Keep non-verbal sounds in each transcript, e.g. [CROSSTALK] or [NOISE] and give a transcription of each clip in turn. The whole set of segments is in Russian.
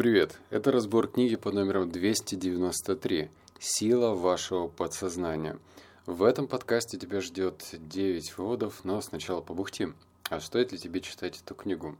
Привет! Это разбор книги под номером 293 «Сила вашего подсознания». В этом подкасте тебя ждет 9 выводов, но сначала побухтим. А стоит ли тебе читать эту книгу?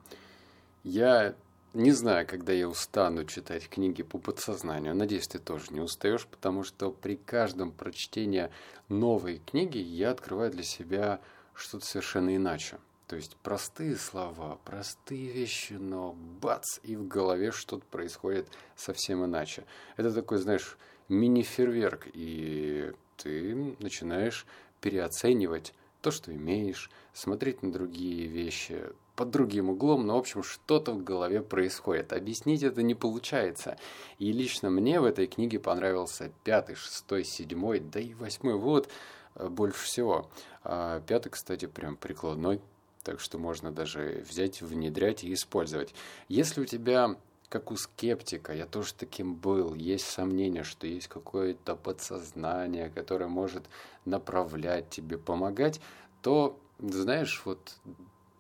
Я не знаю, когда я устану читать книги по подсознанию. Надеюсь, ты тоже не устаешь, потому что при каждом прочтении новой книги я открываю для себя что-то совершенно иначе. То есть простые слова, простые вещи, но бац, и в голове что-то происходит совсем иначе. Это такой, знаешь, мини-фейерверк, и ты начинаешь переоценивать то, что имеешь, смотреть на другие вещи под другим углом, но, в общем, что-то в голове происходит. Объяснить это не получается. И лично мне в этой книге понравился пятый, шестой, седьмой, да и восьмой вывод э, больше всего. А пятый, кстати, прям прикладной так что можно даже взять, внедрять и использовать. Если у тебя, как у скептика, я тоже таким был, есть сомнение, что есть какое-то подсознание, которое может направлять тебе, помогать, то, знаешь, вот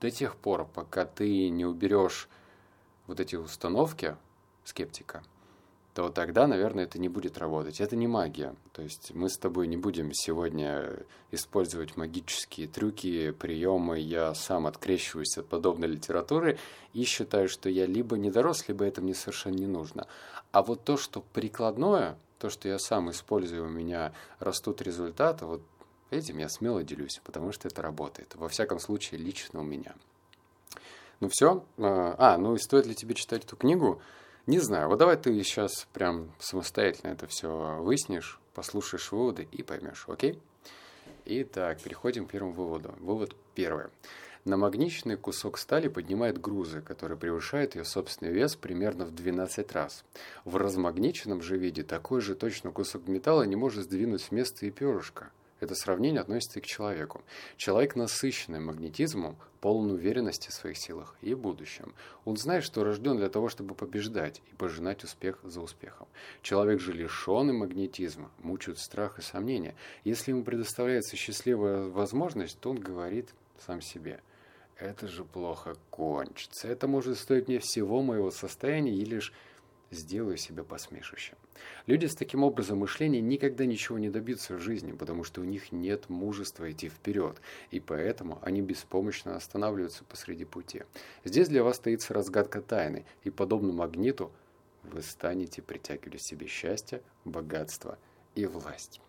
до тех пор, пока ты не уберешь вот эти установки скептика, то тогда, наверное, это не будет работать. Это не магия. То есть мы с тобой не будем сегодня использовать магические трюки, приемы. Я сам открещиваюсь от подобной литературы и считаю, что я либо не дорос, либо это мне совершенно не нужно. А вот то, что прикладное, то, что я сам использую, у меня растут результаты, вот этим я смело делюсь, потому что это работает. Во всяком случае, лично у меня. Ну все. А, а ну и стоит ли тебе читать эту книгу? Не знаю, вот давай ты сейчас прям самостоятельно это все выяснишь, послушаешь выводы и поймешь, окей? Итак, переходим к первому выводу. Вывод первый. Намагниченный кусок стали поднимает грузы, которые превышают ее собственный вес примерно в 12 раз. В размагниченном же виде такой же точно кусок металла не может сдвинуть с места и перышко. Это сравнение относится и к человеку. Человек, насыщенный магнетизмом, полон уверенности в своих силах и будущем. Он знает, что рожден для того, чтобы побеждать и пожинать успех за успехом. Человек же лишенный магнетизма, мучают страх и сомнения. Если ему предоставляется счастливая возможность, то он говорит сам себе – это же плохо кончится. Это может стоить мне всего моего состояния и лишь сделаю себя посмешищем. Люди с таким образом мышления никогда ничего не добьются в жизни, потому что у них нет мужества идти вперед, и поэтому они беспомощно останавливаются посреди пути. Здесь для вас стоится разгадка тайны, и подобно магниту вы станете притягивать себе счастье, богатство и власть.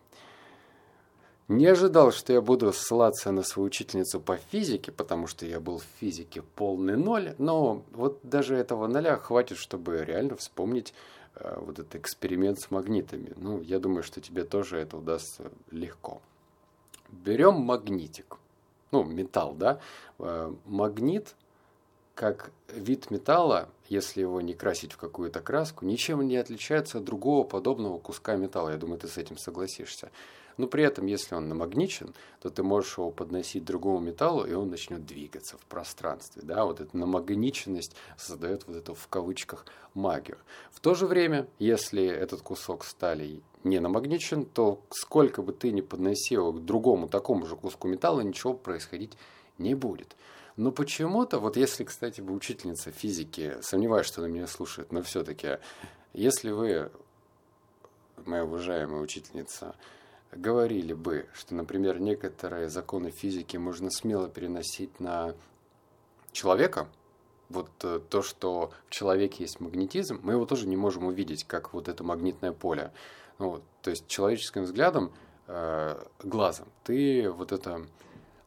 Не ожидал, что я буду ссылаться на свою учительницу по физике, потому что я был в физике полный ноль, но вот даже этого ноля хватит, чтобы реально вспомнить э, вот этот эксперимент с магнитами. Ну, я думаю, что тебе тоже это удастся легко. Берем магнитик, ну, металл, да, э, магнит как вид металла, если его не красить в какую-то краску, ничем не отличается от другого подобного куска металла. Я думаю, ты с этим согласишься. Но при этом, если он намагничен, то ты можешь его подносить другому металлу, и он начнет двигаться в пространстве. Да? Вот эта намагниченность создает вот эту в кавычках магию. В то же время, если этот кусок стали не намагничен, то сколько бы ты ни подносил к другому такому же куску металла, ничего происходить не будет. Но почему-то, вот если, кстати, бы учительница физики, сомневаюсь, что она меня слушает, но все-таки, если вы, моя уважаемая учительница, говорили бы, что, например, некоторые законы физики можно смело переносить на человека, вот э, то, что в человеке есть магнетизм, мы его тоже не можем увидеть, как вот это магнитное поле. Ну, то есть человеческим взглядом, э, глазом, ты вот это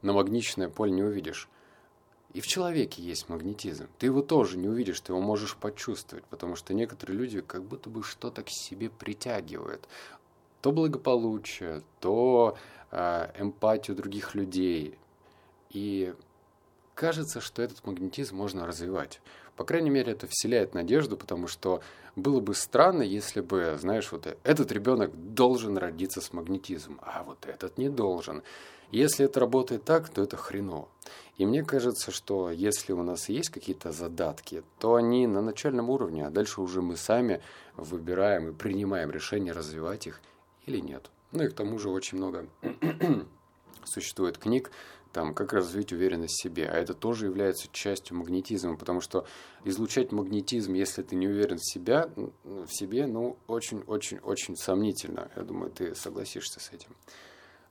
намагниченное поле не увидишь. И в человеке есть магнетизм. Ты его тоже не увидишь, ты его можешь почувствовать, потому что некоторые люди как будто бы что-то к себе притягивают то благополучие, то э, эмпатию других людей. И кажется, что этот магнетизм можно развивать. По крайней мере, это вселяет надежду, потому что было бы странно, если бы, знаешь, вот этот ребенок должен родиться с магнетизмом, а вот этот не должен. Если это работает так, то это хреново. И мне кажется, что если у нас есть какие-то задатки, то они на начальном уровне, а дальше уже мы сами выбираем и принимаем решение развивать их или нет. Ну и к тому же очень много [CLEARS THROAT] существует книг там, как развить уверенность в себе. А это тоже является частью магнетизма, потому что излучать магнетизм, если ты не уверен в, себя, в себе, ну, очень-очень-очень сомнительно. Я думаю, ты согласишься с этим.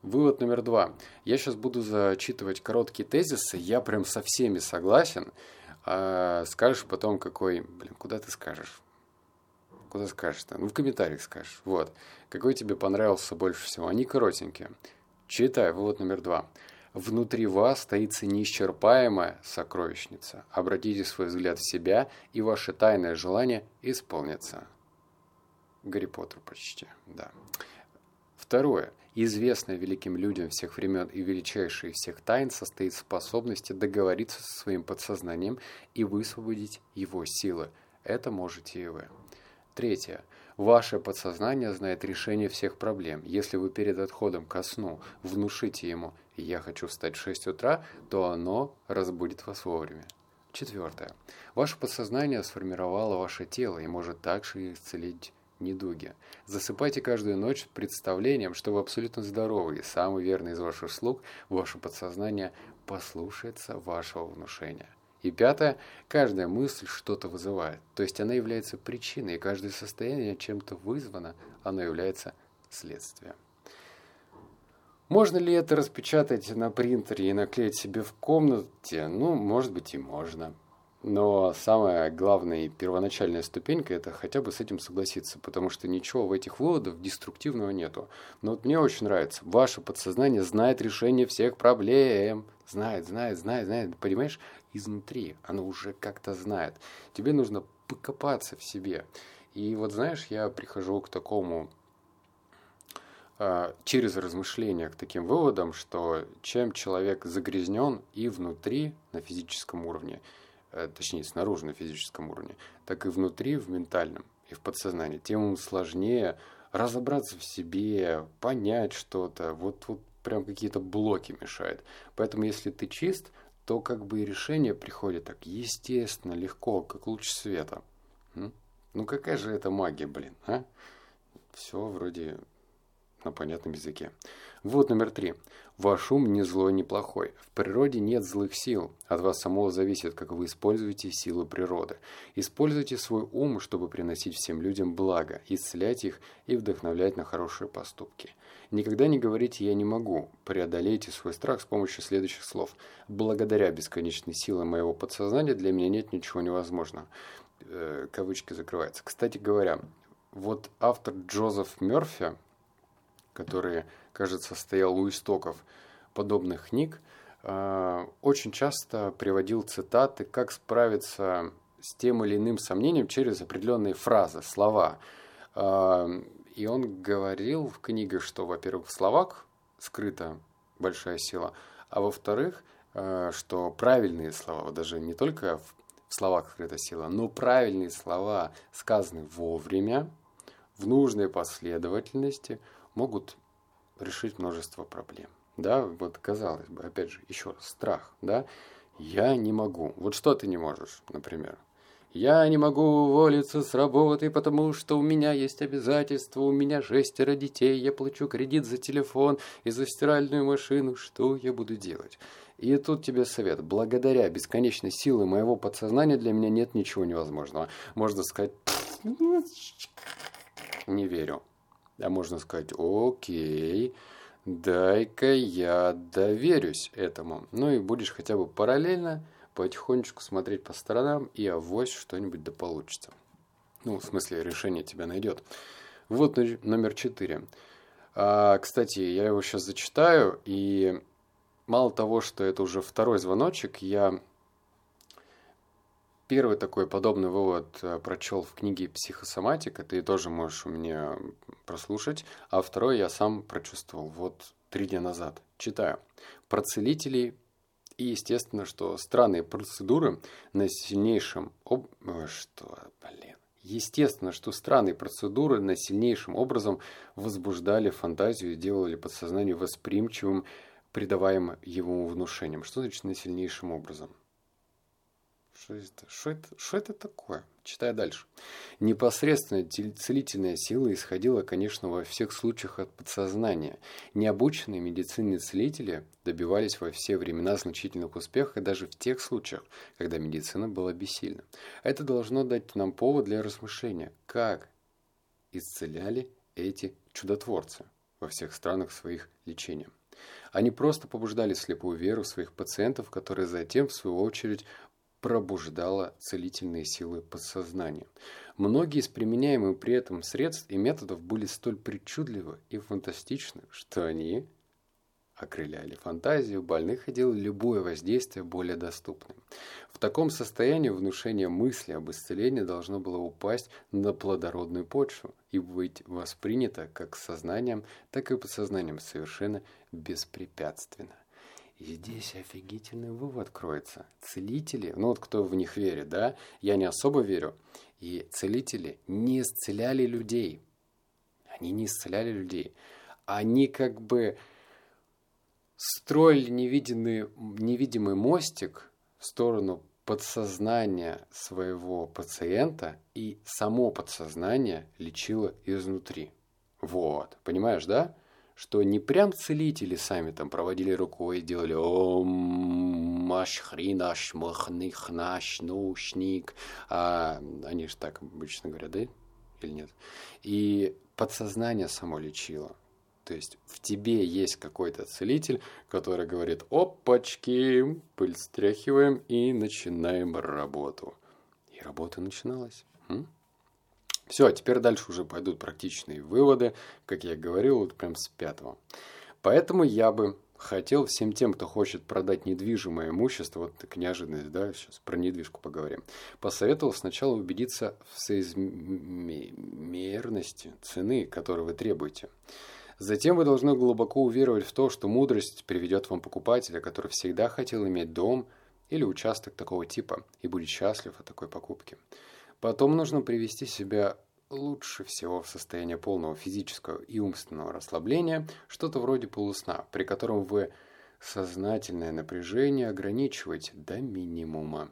Вывод номер два. Я сейчас буду зачитывать короткие тезисы, я прям со всеми согласен. А скажешь потом, какой... Блин, куда ты скажешь? Куда скажешь-то? Ну, в комментариях скажешь. Вот. Какой тебе понравился больше всего? Они коротенькие. Читай, вывод номер два. Внутри вас таится неисчерпаемая сокровищница. Обратите свой взгляд в себя, и ваше тайное желание исполнится. Гарри Поттер почти, да. Второе. Известное великим людям всех времен и величайшее из всех тайн состоит в способности договориться со своим подсознанием и высвободить его силы. Это можете и вы. Третье. Ваше подсознание знает решение всех проблем. Если вы перед отходом ко сну внушите ему «я хочу встать в 6 утра», то оно разбудит вас вовремя. Четвертое. Ваше подсознание сформировало ваше тело и может также исцелить недуги. Засыпайте каждую ночь представлением, что вы абсолютно здоровы, и самый верный из ваших слуг, ваше подсознание, послушается вашего внушения. И пятое, каждая мысль что-то вызывает. То есть она является причиной, и каждое состояние чем-то вызвано, оно является следствием. Можно ли это распечатать на принтере и наклеить себе в комнате? Ну, может быть и можно. Но самая главная и первоначальная ступенька – это хотя бы с этим согласиться, потому что ничего в этих выводах деструктивного нету. Но вот мне очень нравится. Ваше подсознание знает решение всех проблем. Знает, знает, знает, знает. Понимаешь? Изнутри. Оно уже как-то знает. Тебе нужно покопаться в себе. И вот знаешь, я прихожу к такому через размышления к таким выводам, что чем человек загрязнен и внутри на физическом уровне – Э, точнее, снаружи на физическом уровне, так и внутри, в ментальном и в подсознании, тем сложнее разобраться в себе, понять что-то. Вот, вот прям какие-то блоки мешают. Поэтому, если ты чист, то как бы и решение приходит так естественно, легко, как луч света. Ну какая же это магия, блин, а? Все вроде на понятном языке. Вот номер три. Ваш ум не злой, не плохой. В природе нет злых сил. От вас самого зависит, как вы используете силу природы. Используйте свой ум, чтобы приносить всем людям благо, исцелять их и вдохновлять на хорошие поступки. Никогда не говорите «я не могу». Преодолейте свой страх с помощью следующих слов. «Благодаря бесконечной силе моего подсознания для меня нет ничего невозможного». Э, кавычки закрываются. Кстати говоря, вот автор Джозеф Мерфи, который, кажется, стоял у истоков подобных книг, э, очень часто приводил цитаты, как справиться с тем или иным сомнением через определенные фразы, слова. Э, и он говорил в книгах, что, во-первых, в словах скрыта большая сила, а во-вторых, э, что правильные слова, даже не только в словах скрыта сила, но правильные слова сказаны вовремя, в нужной последовательности – могут решить множество проблем. Да, вот казалось бы, опять же, еще раз, страх, да, я не могу. Вот что ты не можешь, например? Я не могу уволиться с работы, потому что у меня есть обязательства, у меня шестеро детей, я плачу кредит за телефон и за стиральную машину. Что я буду делать? И тут тебе совет. Благодаря бесконечной силе моего подсознания для меня нет ничего невозможного. Можно сказать, не верю. А можно сказать, окей, дай-ка я доверюсь этому. Ну и будешь хотя бы параллельно потихонечку смотреть по сторонам, и авось что-нибудь да получится. Ну, в смысле, решение тебя найдет. Вот номер четыре. А, кстати, я его сейчас зачитаю, и мало того, что это уже второй звоночек, я Первый такой подобный вывод э, прочел в книге «Психосоматика», ты тоже можешь у меня прослушать, а второй я сам прочувствовал вот три дня назад. Читаю. Про целителей и, естественно, что странные процедуры на сильнейшем... Об... Э, что, блин. Естественно, что странные процедуры на сильнейшим образом возбуждали фантазию и делали подсознание восприимчивым, придаваемым ему внушением. Что значит на сильнейшим образом? Что это, что, это, что это такое? Читаю дальше. Непосредственная целительная сила исходила, конечно, во всех случаях от подсознания. Необученные медицинные целители добивались во все времена значительных успехов и даже в тех случаях, когда медицина была бессильна. Это должно дать нам повод для размышления, как исцеляли эти чудотворцы во всех странах своих лечения. Они просто побуждали слепую веру своих пациентов, которые затем, в свою очередь, пробуждала целительные силы подсознания. Многие из применяемых при этом средств и методов были столь причудливы и фантастичны, что они окрыляли фантазию больных и делали любое воздействие более доступным. В таком состоянии внушение мысли об исцелении должно было упасть на плодородную почву и быть воспринято как сознанием, так и подсознанием совершенно беспрепятственно. Здесь офигительный вывод кроется. Целители, ну вот кто в них верит, да, я не особо верю, и целители не исцеляли людей. Они не исцеляли людей. Они как бы строили невидимый, невидимый мостик в сторону подсознания своего пациента, и само подсознание лечило изнутри. Вот, понимаешь, да? Что не прям целители сами там проводили рукой делали ом машхринаш махнихнаш нушник а они же так обычно говорят да? Или нет? И подсознание само лечило. То есть в тебе есть какой-то целитель, который говорит, опачки, пыль стряхиваем и начинаем работу. И работа начиналась. Все, теперь дальше уже пойдут практичные выводы, как я говорил, вот прям с пятого. Поэтому я бы хотел всем тем, кто хочет продать недвижимое имущество, вот так неожиданность, да, сейчас про недвижку поговорим, посоветовал сначала убедиться в соизмерности цены, которую вы требуете. Затем вы должны глубоко уверовать в то, что мудрость приведет вам покупателя, который всегда хотел иметь дом или участок такого типа и будет счастлив от такой покупки. Потом нужно привести себя лучше всего в состояние полного физического и умственного расслабления, что-то вроде полусна, при котором вы сознательное напряжение ограничиваете до минимума.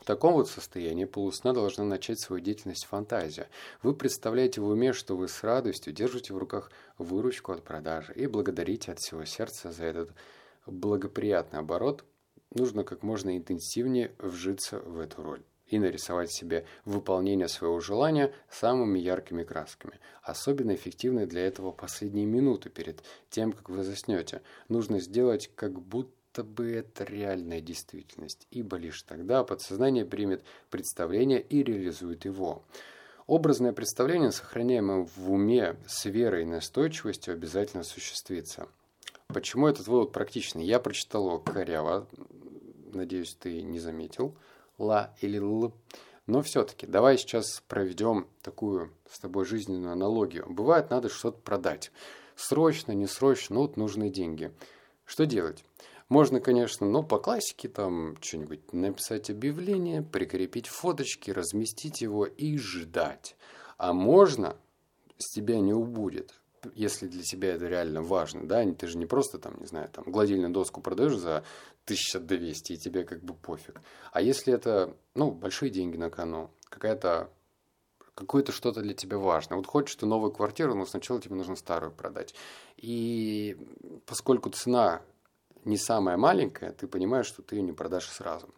В таком вот состоянии полусна должна начать свою деятельность фантазия. Вы представляете в уме, что вы с радостью держите в руках выручку от продажи и благодарите от всего сердца за этот благоприятный оборот. Нужно как можно интенсивнее вжиться в эту роль и нарисовать себе выполнение своего желания самыми яркими красками. Особенно эффективны для этого последние минуты перед тем, как вы заснете. Нужно сделать как будто бы это реальная действительность, ибо лишь тогда подсознание примет представление и реализует его. Образное представление, сохраняемое в уме с верой и настойчивостью, обязательно осуществится. Почему этот вывод практичный? Я прочитал его коряво, надеюсь, ты не заметил – ла или л. Но все-таки давай сейчас проведем такую с тобой жизненную аналогию. Бывает, надо что-то продать. Срочно, не срочно, но вот нужны деньги. Что делать? Можно, конечно, но по классике там что-нибудь написать объявление, прикрепить фоточки, разместить его и ждать. А можно, с тебя не убудет, если для тебя это реально важно, да, ты же не просто там, не знаю, там гладильную доску продаешь за 1200, и тебе как бы пофиг. А если это, ну, большие деньги на кону, какая-то какое-то что-то для тебя важное. Вот хочешь ты новую квартиру, но сначала тебе нужно старую продать. И поскольку цена не самая маленькая, ты понимаешь, что ты ее не продашь сразу,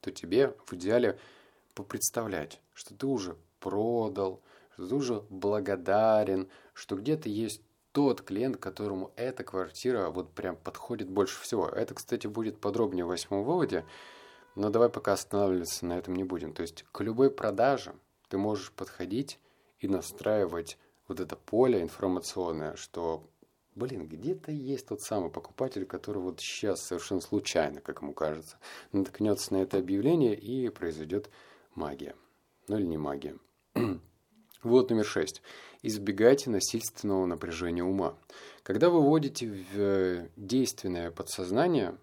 то тебе в идеале попредставлять, что ты уже продал, уже благодарен, что где-то есть тот клиент, которому эта квартира вот прям подходит больше всего. Это, кстати, будет подробнее в восьмом выводе, но давай пока останавливаться на этом не будем. То есть к любой продаже ты можешь подходить и настраивать вот это поле информационное, что, блин, где-то есть тот самый покупатель, который вот сейчас совершенно случайно, как ему кажется, наткнется на это объявление и произойдет магия. Ну или не магия. Вот номер шесть. Избегайте насильственного напряжения ума. Когда вы вводите в э, действенное подсознание,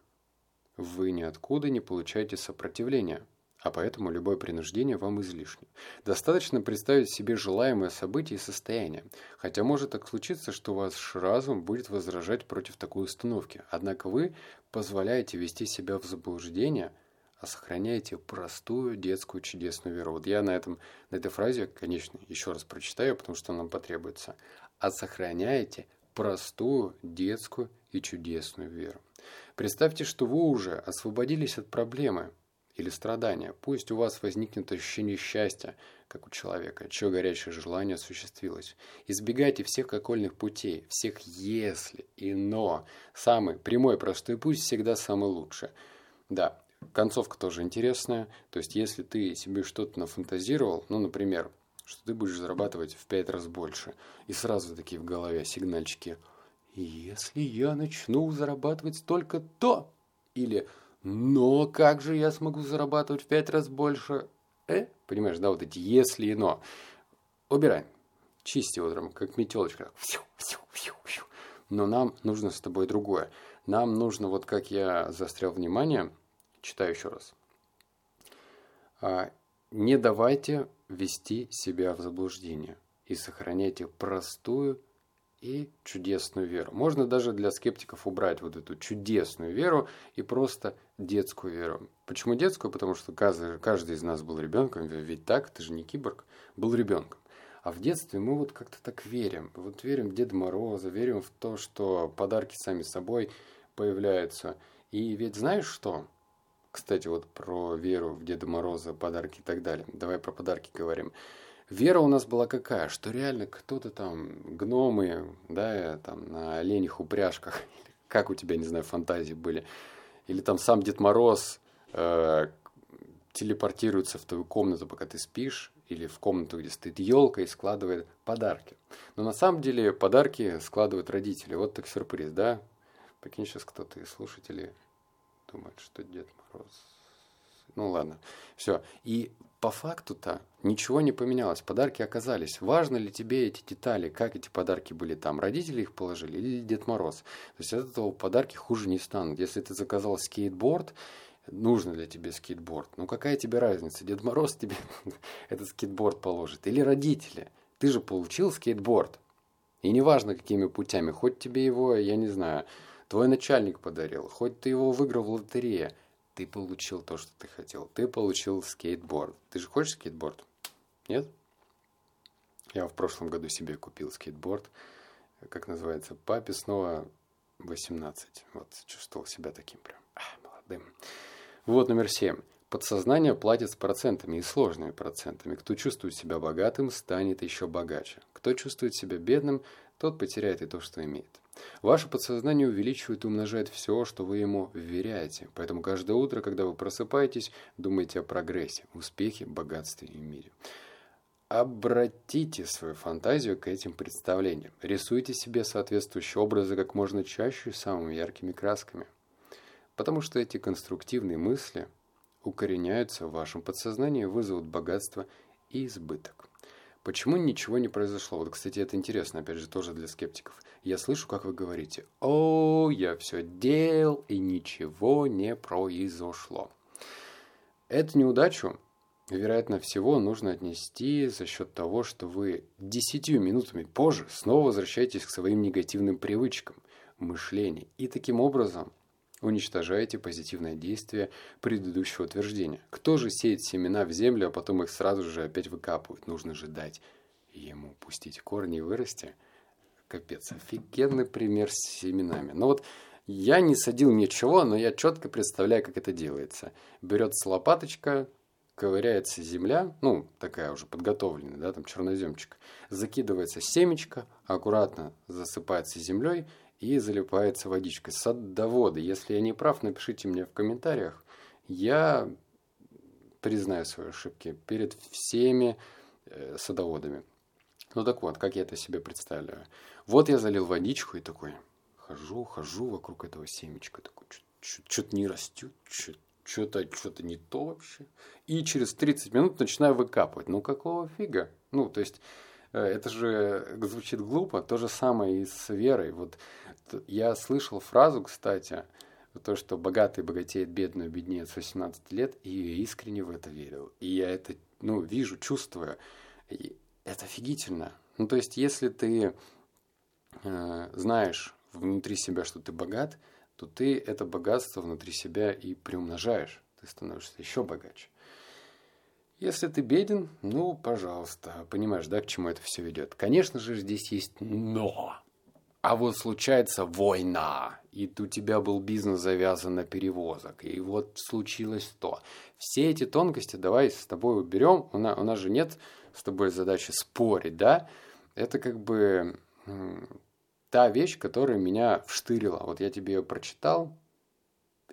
вы ниоткуда не получаете сопротивления, а поэтому любое принуждение вам излишне. Достаточно представить себе желаемое событие и состояние, хотя может так случиться, что ваш разум будет возражать против такой установки, однако вы позволяете вести себя в заблуждение, а сохраняйте простую детскую чудесную веру. Вот я на, этом, на этой фразе, конечно, еще раз прочитаю, потому что нам потребуется. А сохраняйте простую детскую и чудесную веру. Представьте, что вы уже освободились от проблемы или страдания. Пусть у вас возникнет ощущение счастья, как у человека, чье горячее желание осуществилось. Избегайте всех окольных путей, всех «если» и «но». Самый прямой простой путь всегда самый лучший. Да, концовка тоже интересная. То есть, если ты себе что-то нафантазировал, ну, например, что ты будешь зарабатывать в пять раз больше, и сразу такие в голове сигнальчики «Если я начну зарабатывать столько то...» или «Но как же я смогу зарабатывать в пять раз больше?» Э, понимаешь, да, вот эти «если» и «но». Убираем. Чисти утром, как метелочка. Но нам нужно с тобой другое. Нам нужно, вот как я застрял внимание – Читаю еще раз. А, не давайте ввести себя в заблуждение и сохраняйте простую и чудесную веру. Можно даже для скептиков убрать вот эту чудесную веру и просто детскую веру. Почему детскую? Потому что каждый, каждый из нас был ребенком, ведь так, ты же не киборг, был ребенком. А в детстве мы вот как-то так верим. Вот верим в Деда Мороза, верим в то, что подарки сами собой появляются. И ведь знаешь что? Кстати, вот про веру в Деда Мороза, подарки и так далее. Давай про подарки говорим. Вера у нас была какая? Что реально кто-то там, гномы, да, там на оленях упряжках, [LAUGHS] как у тебя, не знаю, фантазии были, или там сам Дед Мороз э, телепортируется в твою комнату, пока ты спишь, или в комнату, где стоит елка и складывает подарки. Но на самом деле подарки складывают родители. Вот так сюрприз, да? Прикинь, сейчас кто-то из слушателей думает, что Дед Мороз... Ну ладно, все. И по факту-то ничего не поменялось. Подарки оказались. Важно ли тебе эти детали, как эти подарки были там? Родители их положили или Дед Мороз? То есть от этого подарки хуже не станут. Если ты заказал скейтборд, нужно для тебя скейтборд. Ну какая тебе разница? Дед Мороз тебе [LAUGHS] этот скейтборд положит. Или родители. Ты же получил скейтборд. И неважно, какими путями. Хоть тебе его, я не знаю, Твой начальник подарил, хоть ты его выиграл в лотерее, ты получил то, что ты хотел. Ты получил скейтборд. Ты же хочешь скейтборд? Нет? Я в прошлом году себе купил скейтборд. Как называется? Папе снова 18. Вот, чувствовал себя таким прям а, молодым. Вот номер 7. Подсознание платит с процентами и сложными процентами. Кто чувствует себя богатым, станет еще богаче. Кто чувствует себя бедным, тот потеряет и то, что имеет. Ваше подсознание увеличивает и умножает все, что вы ему вверяете. Поэтому каждое утро, когда вы просыпаетесь, думайте о прогрессе, успехе, богатстве и мире. Обратите свою фантазию к этим представлениям. Рисуйте себе соответствующие образы как можно чаще и самыми яркими красками. Потому что эти конструктивные мысли укореняются в вашем подсознании вызовут богатство и избыток. Почему ничего не произошло? Вот, кстати, это интересно, опять же, тоже для скептиков. Я слышу, как вы говорите, «О, я все делал, и ничего не произошло». Эту неудачу, вероятно всего, нужно отнести за счет того, что вы десятью минутами позже снова возвращаетесь к своим негативным привычкам, мышлению, и таким образом уничтожаете позитивное действие предыдущего утверждения. Кто же сеет семена в землю, а потом их сразу же опять выкапывает? Нужно же дать ему пустить корни и вырасти. Капец, офигенный пример с семенами. Но вот я не садил ничего, но я четко представляю, как это делается. Берется лопаточка, ковыряется земля, ну, такая уже подготовленная, да, там черноземчик, закидывается семечко, аккуратно засыпается землей – и залипается водичкой. Садоводы, если я не прав, напишите мне в комментариях. Я признаю свои ошибки перед всеми э, садоводами. Ну так вот, как я это себе представляю. Вот я залил водичку и такой хожу, хожу вокруг этого семечка, такой что-то не растет, что-то что-то не то вообще. И через 30 минут начинаю выкапывать. Ну какого фига? Ну, то есть это же звучит глупо. То же самое и с верой. Вот я слышал фразу, кстати, то, что богатый богатеет, бедный беднеет с 18 лет, и я искренне в это верил. И я это, ну, вижу, чувствую. И это офигительно. Ну, то есть, если ты э, знаешь внутри себя, что ты богат, то ты это богатство внутри себя и приумножаешь. ты становишься еще богаче. Если ты беден, ну, пожалуйста, понимаешь, да, к чему это все ведет. Конечно же, здесь есть но. А вот случается война, и у тебя был бизнес завязан на перевозок, и вот случилось то. Все эти тонкости давай с тобой уберем. У нас, у нас же нет с тобой задачи спорить, да? Это как бы та вещь, которая меня вштырила. Вот я тебе ее прочитал,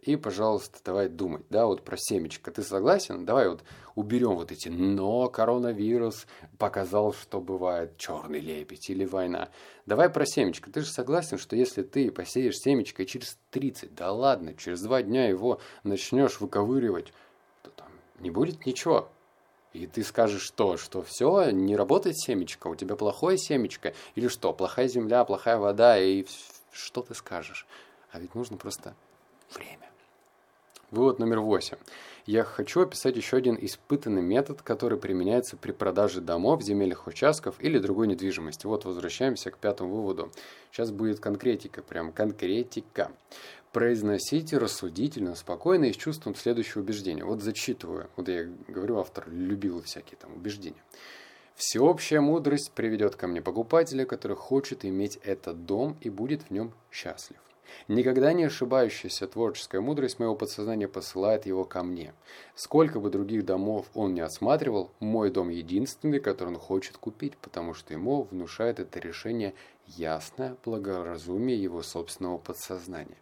и, пожалуйста, давай думать, да, вот про семечко. Ты согласен? Давай вот уберем вот эти «но коронавирус показал, что бывает черный лебедь» или «война». Давай про семечко. Ты же согласен, что если ты посеешь семечко и через 30, да ладно, через два дня его начнешь выковыривать, то там не будет ничего. И ты скажешь что? Что все, не работает семечко, у тебя плохое семечко? Или что, плохая земля, плохая вода, и что ты скажешь? А ведь нужно просто время. Вывод номер восемь. Я хочу описать еще один испытанный метод, который применяется при продаже домов, земельных участков или другой недвижимости. Вот возвращаемся к пятому выводу. Сейчас будет конкретика, прям конкретика. Произносите рассудительно, спокойно и с чувством следующего убеждения. Вот зачитываю. Вот я говорю, автор любил всякие там убеждения. Всеобщая мудрость приведет ко мне покупателя, который хочет иметь этот дом и будет в нем счастлив. Никогда не ошибающаяся творческая мудрость моего подсознания посылает его ко мне. Сколько бы других домов он не осматривал, мой дом единственный, который он хочет купить, потому что ему внушает это решение ясное благоразумие его собственного подсознания.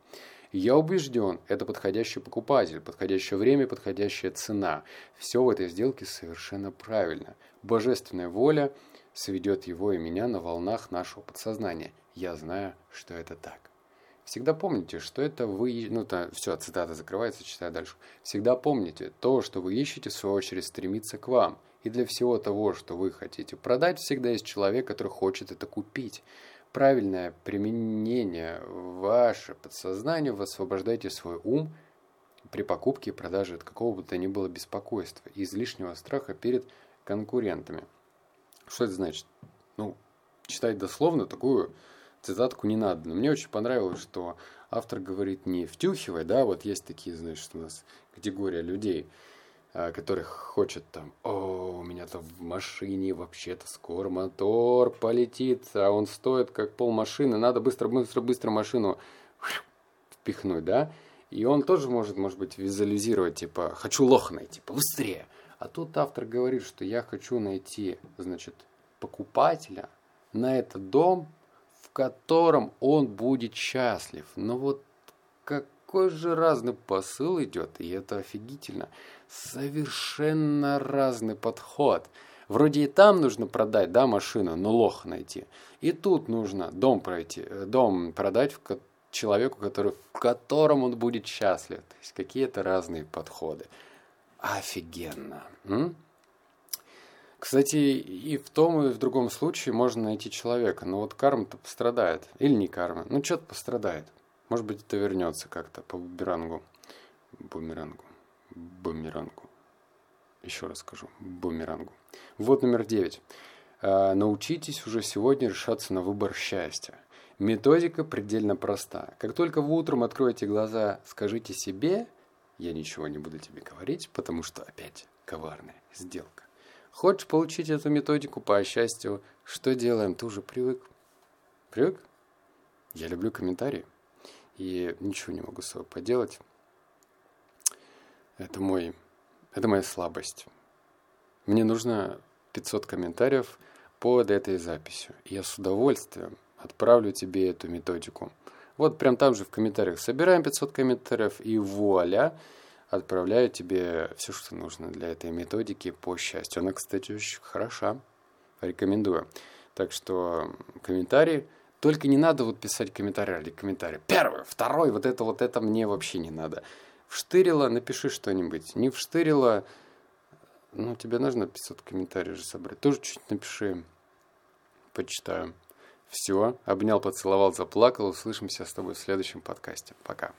Я убежден, это подходящий покупатель, подходящее время, подходящая цена. Все в этой сделке совершенно правильно. Божественная воля сведет его и меня на волнах нашего подсознания. Я знаю, что это так. Всегда помните, что это вы... Ну, то, все, цитата закрывается, читаю дальше. Всегда помните, то, что вы ищете, в свою очередь, стремится к вам. И для всего того, что вы хотите продать, всегда есть человек, который хочет это купить. Правильное применение ваше подсознание, вы освобождаете свой ум при покупке и продаже от какого бы то ни было беспокойства и излишнего страха перед конкурентами. Что это значит? Ну, читать дословно такую цитатку не надо. Но мне очень понравилось, что автор говорит не втюхивай, да, вот есть такие, значит, у нас категория людей, а, которых хочет там, о, у меня там в машине вообще-то скоро мотор полетит, а он стоит как пол машины, надо быстро-быстро-быстро машину впихнуть, да, и он тоже может, может быть, визуализировать, типа, хочу лох найти, побыстрее. А тут автор говорит, что я хочу найти, значит, покупателя на этот дом котором он будет счастлив. Но вот какой же разный посыл идет, и это офигительно. Совершенно разный подход. Вроде и там нужно продать, да, машину, но лох найти. И тут нужно дом пройти, э, дом продать в человеку, который, в котором он будет счастлив. То есть какие-то разные подходы. Офигенно. М? Кстати, и в том, и в другом случае можно найти человека. Но вот карма-то пострадает. Или не карма. Ну, что-то пострадает. Может быть, это вернется как-то по бумерангу. Бумерангу. Бумерангу. Еще раз скажу. Бумерангу. Вот номер девять. А, научитесь уже сегодня решаться на выбор счастья. Методика предельно проста. Как только вы утром откроете глаза, скажите себе, я ничего не буду тебе говорить, потому что опять коварная сделка. Хочешь получить эту методику по счастью? Что делаем? Ты уже привык? Привык? Я люблю комментарии. И ничего не могу с собой поделать. Это мой, это моя слабость. Мне нужно 500 комментариев под этой записью. Я с удовольствием отправлю тебе эту методику. Вот прям там же в комментариях собираем 500 комментариев и вуаля, отправляю тебе все, что нужно для этой методики по счастью. Она, кстати, очень хороша. Рекомендую. Так что комментарии. Только не надо вот писать комментарий ради комментария. Первый, второй, вот это, вот это мне вообще не надо. Вштырило, напиши что-нибудь. Не вштырило, ну, тебе нужно 500 комментариев же собрать. Тоже чуть напиши. Почитаю. Все. Обнял, поцеловал, заплакал. Услышимся с тобой в следующем подкасте. Пока.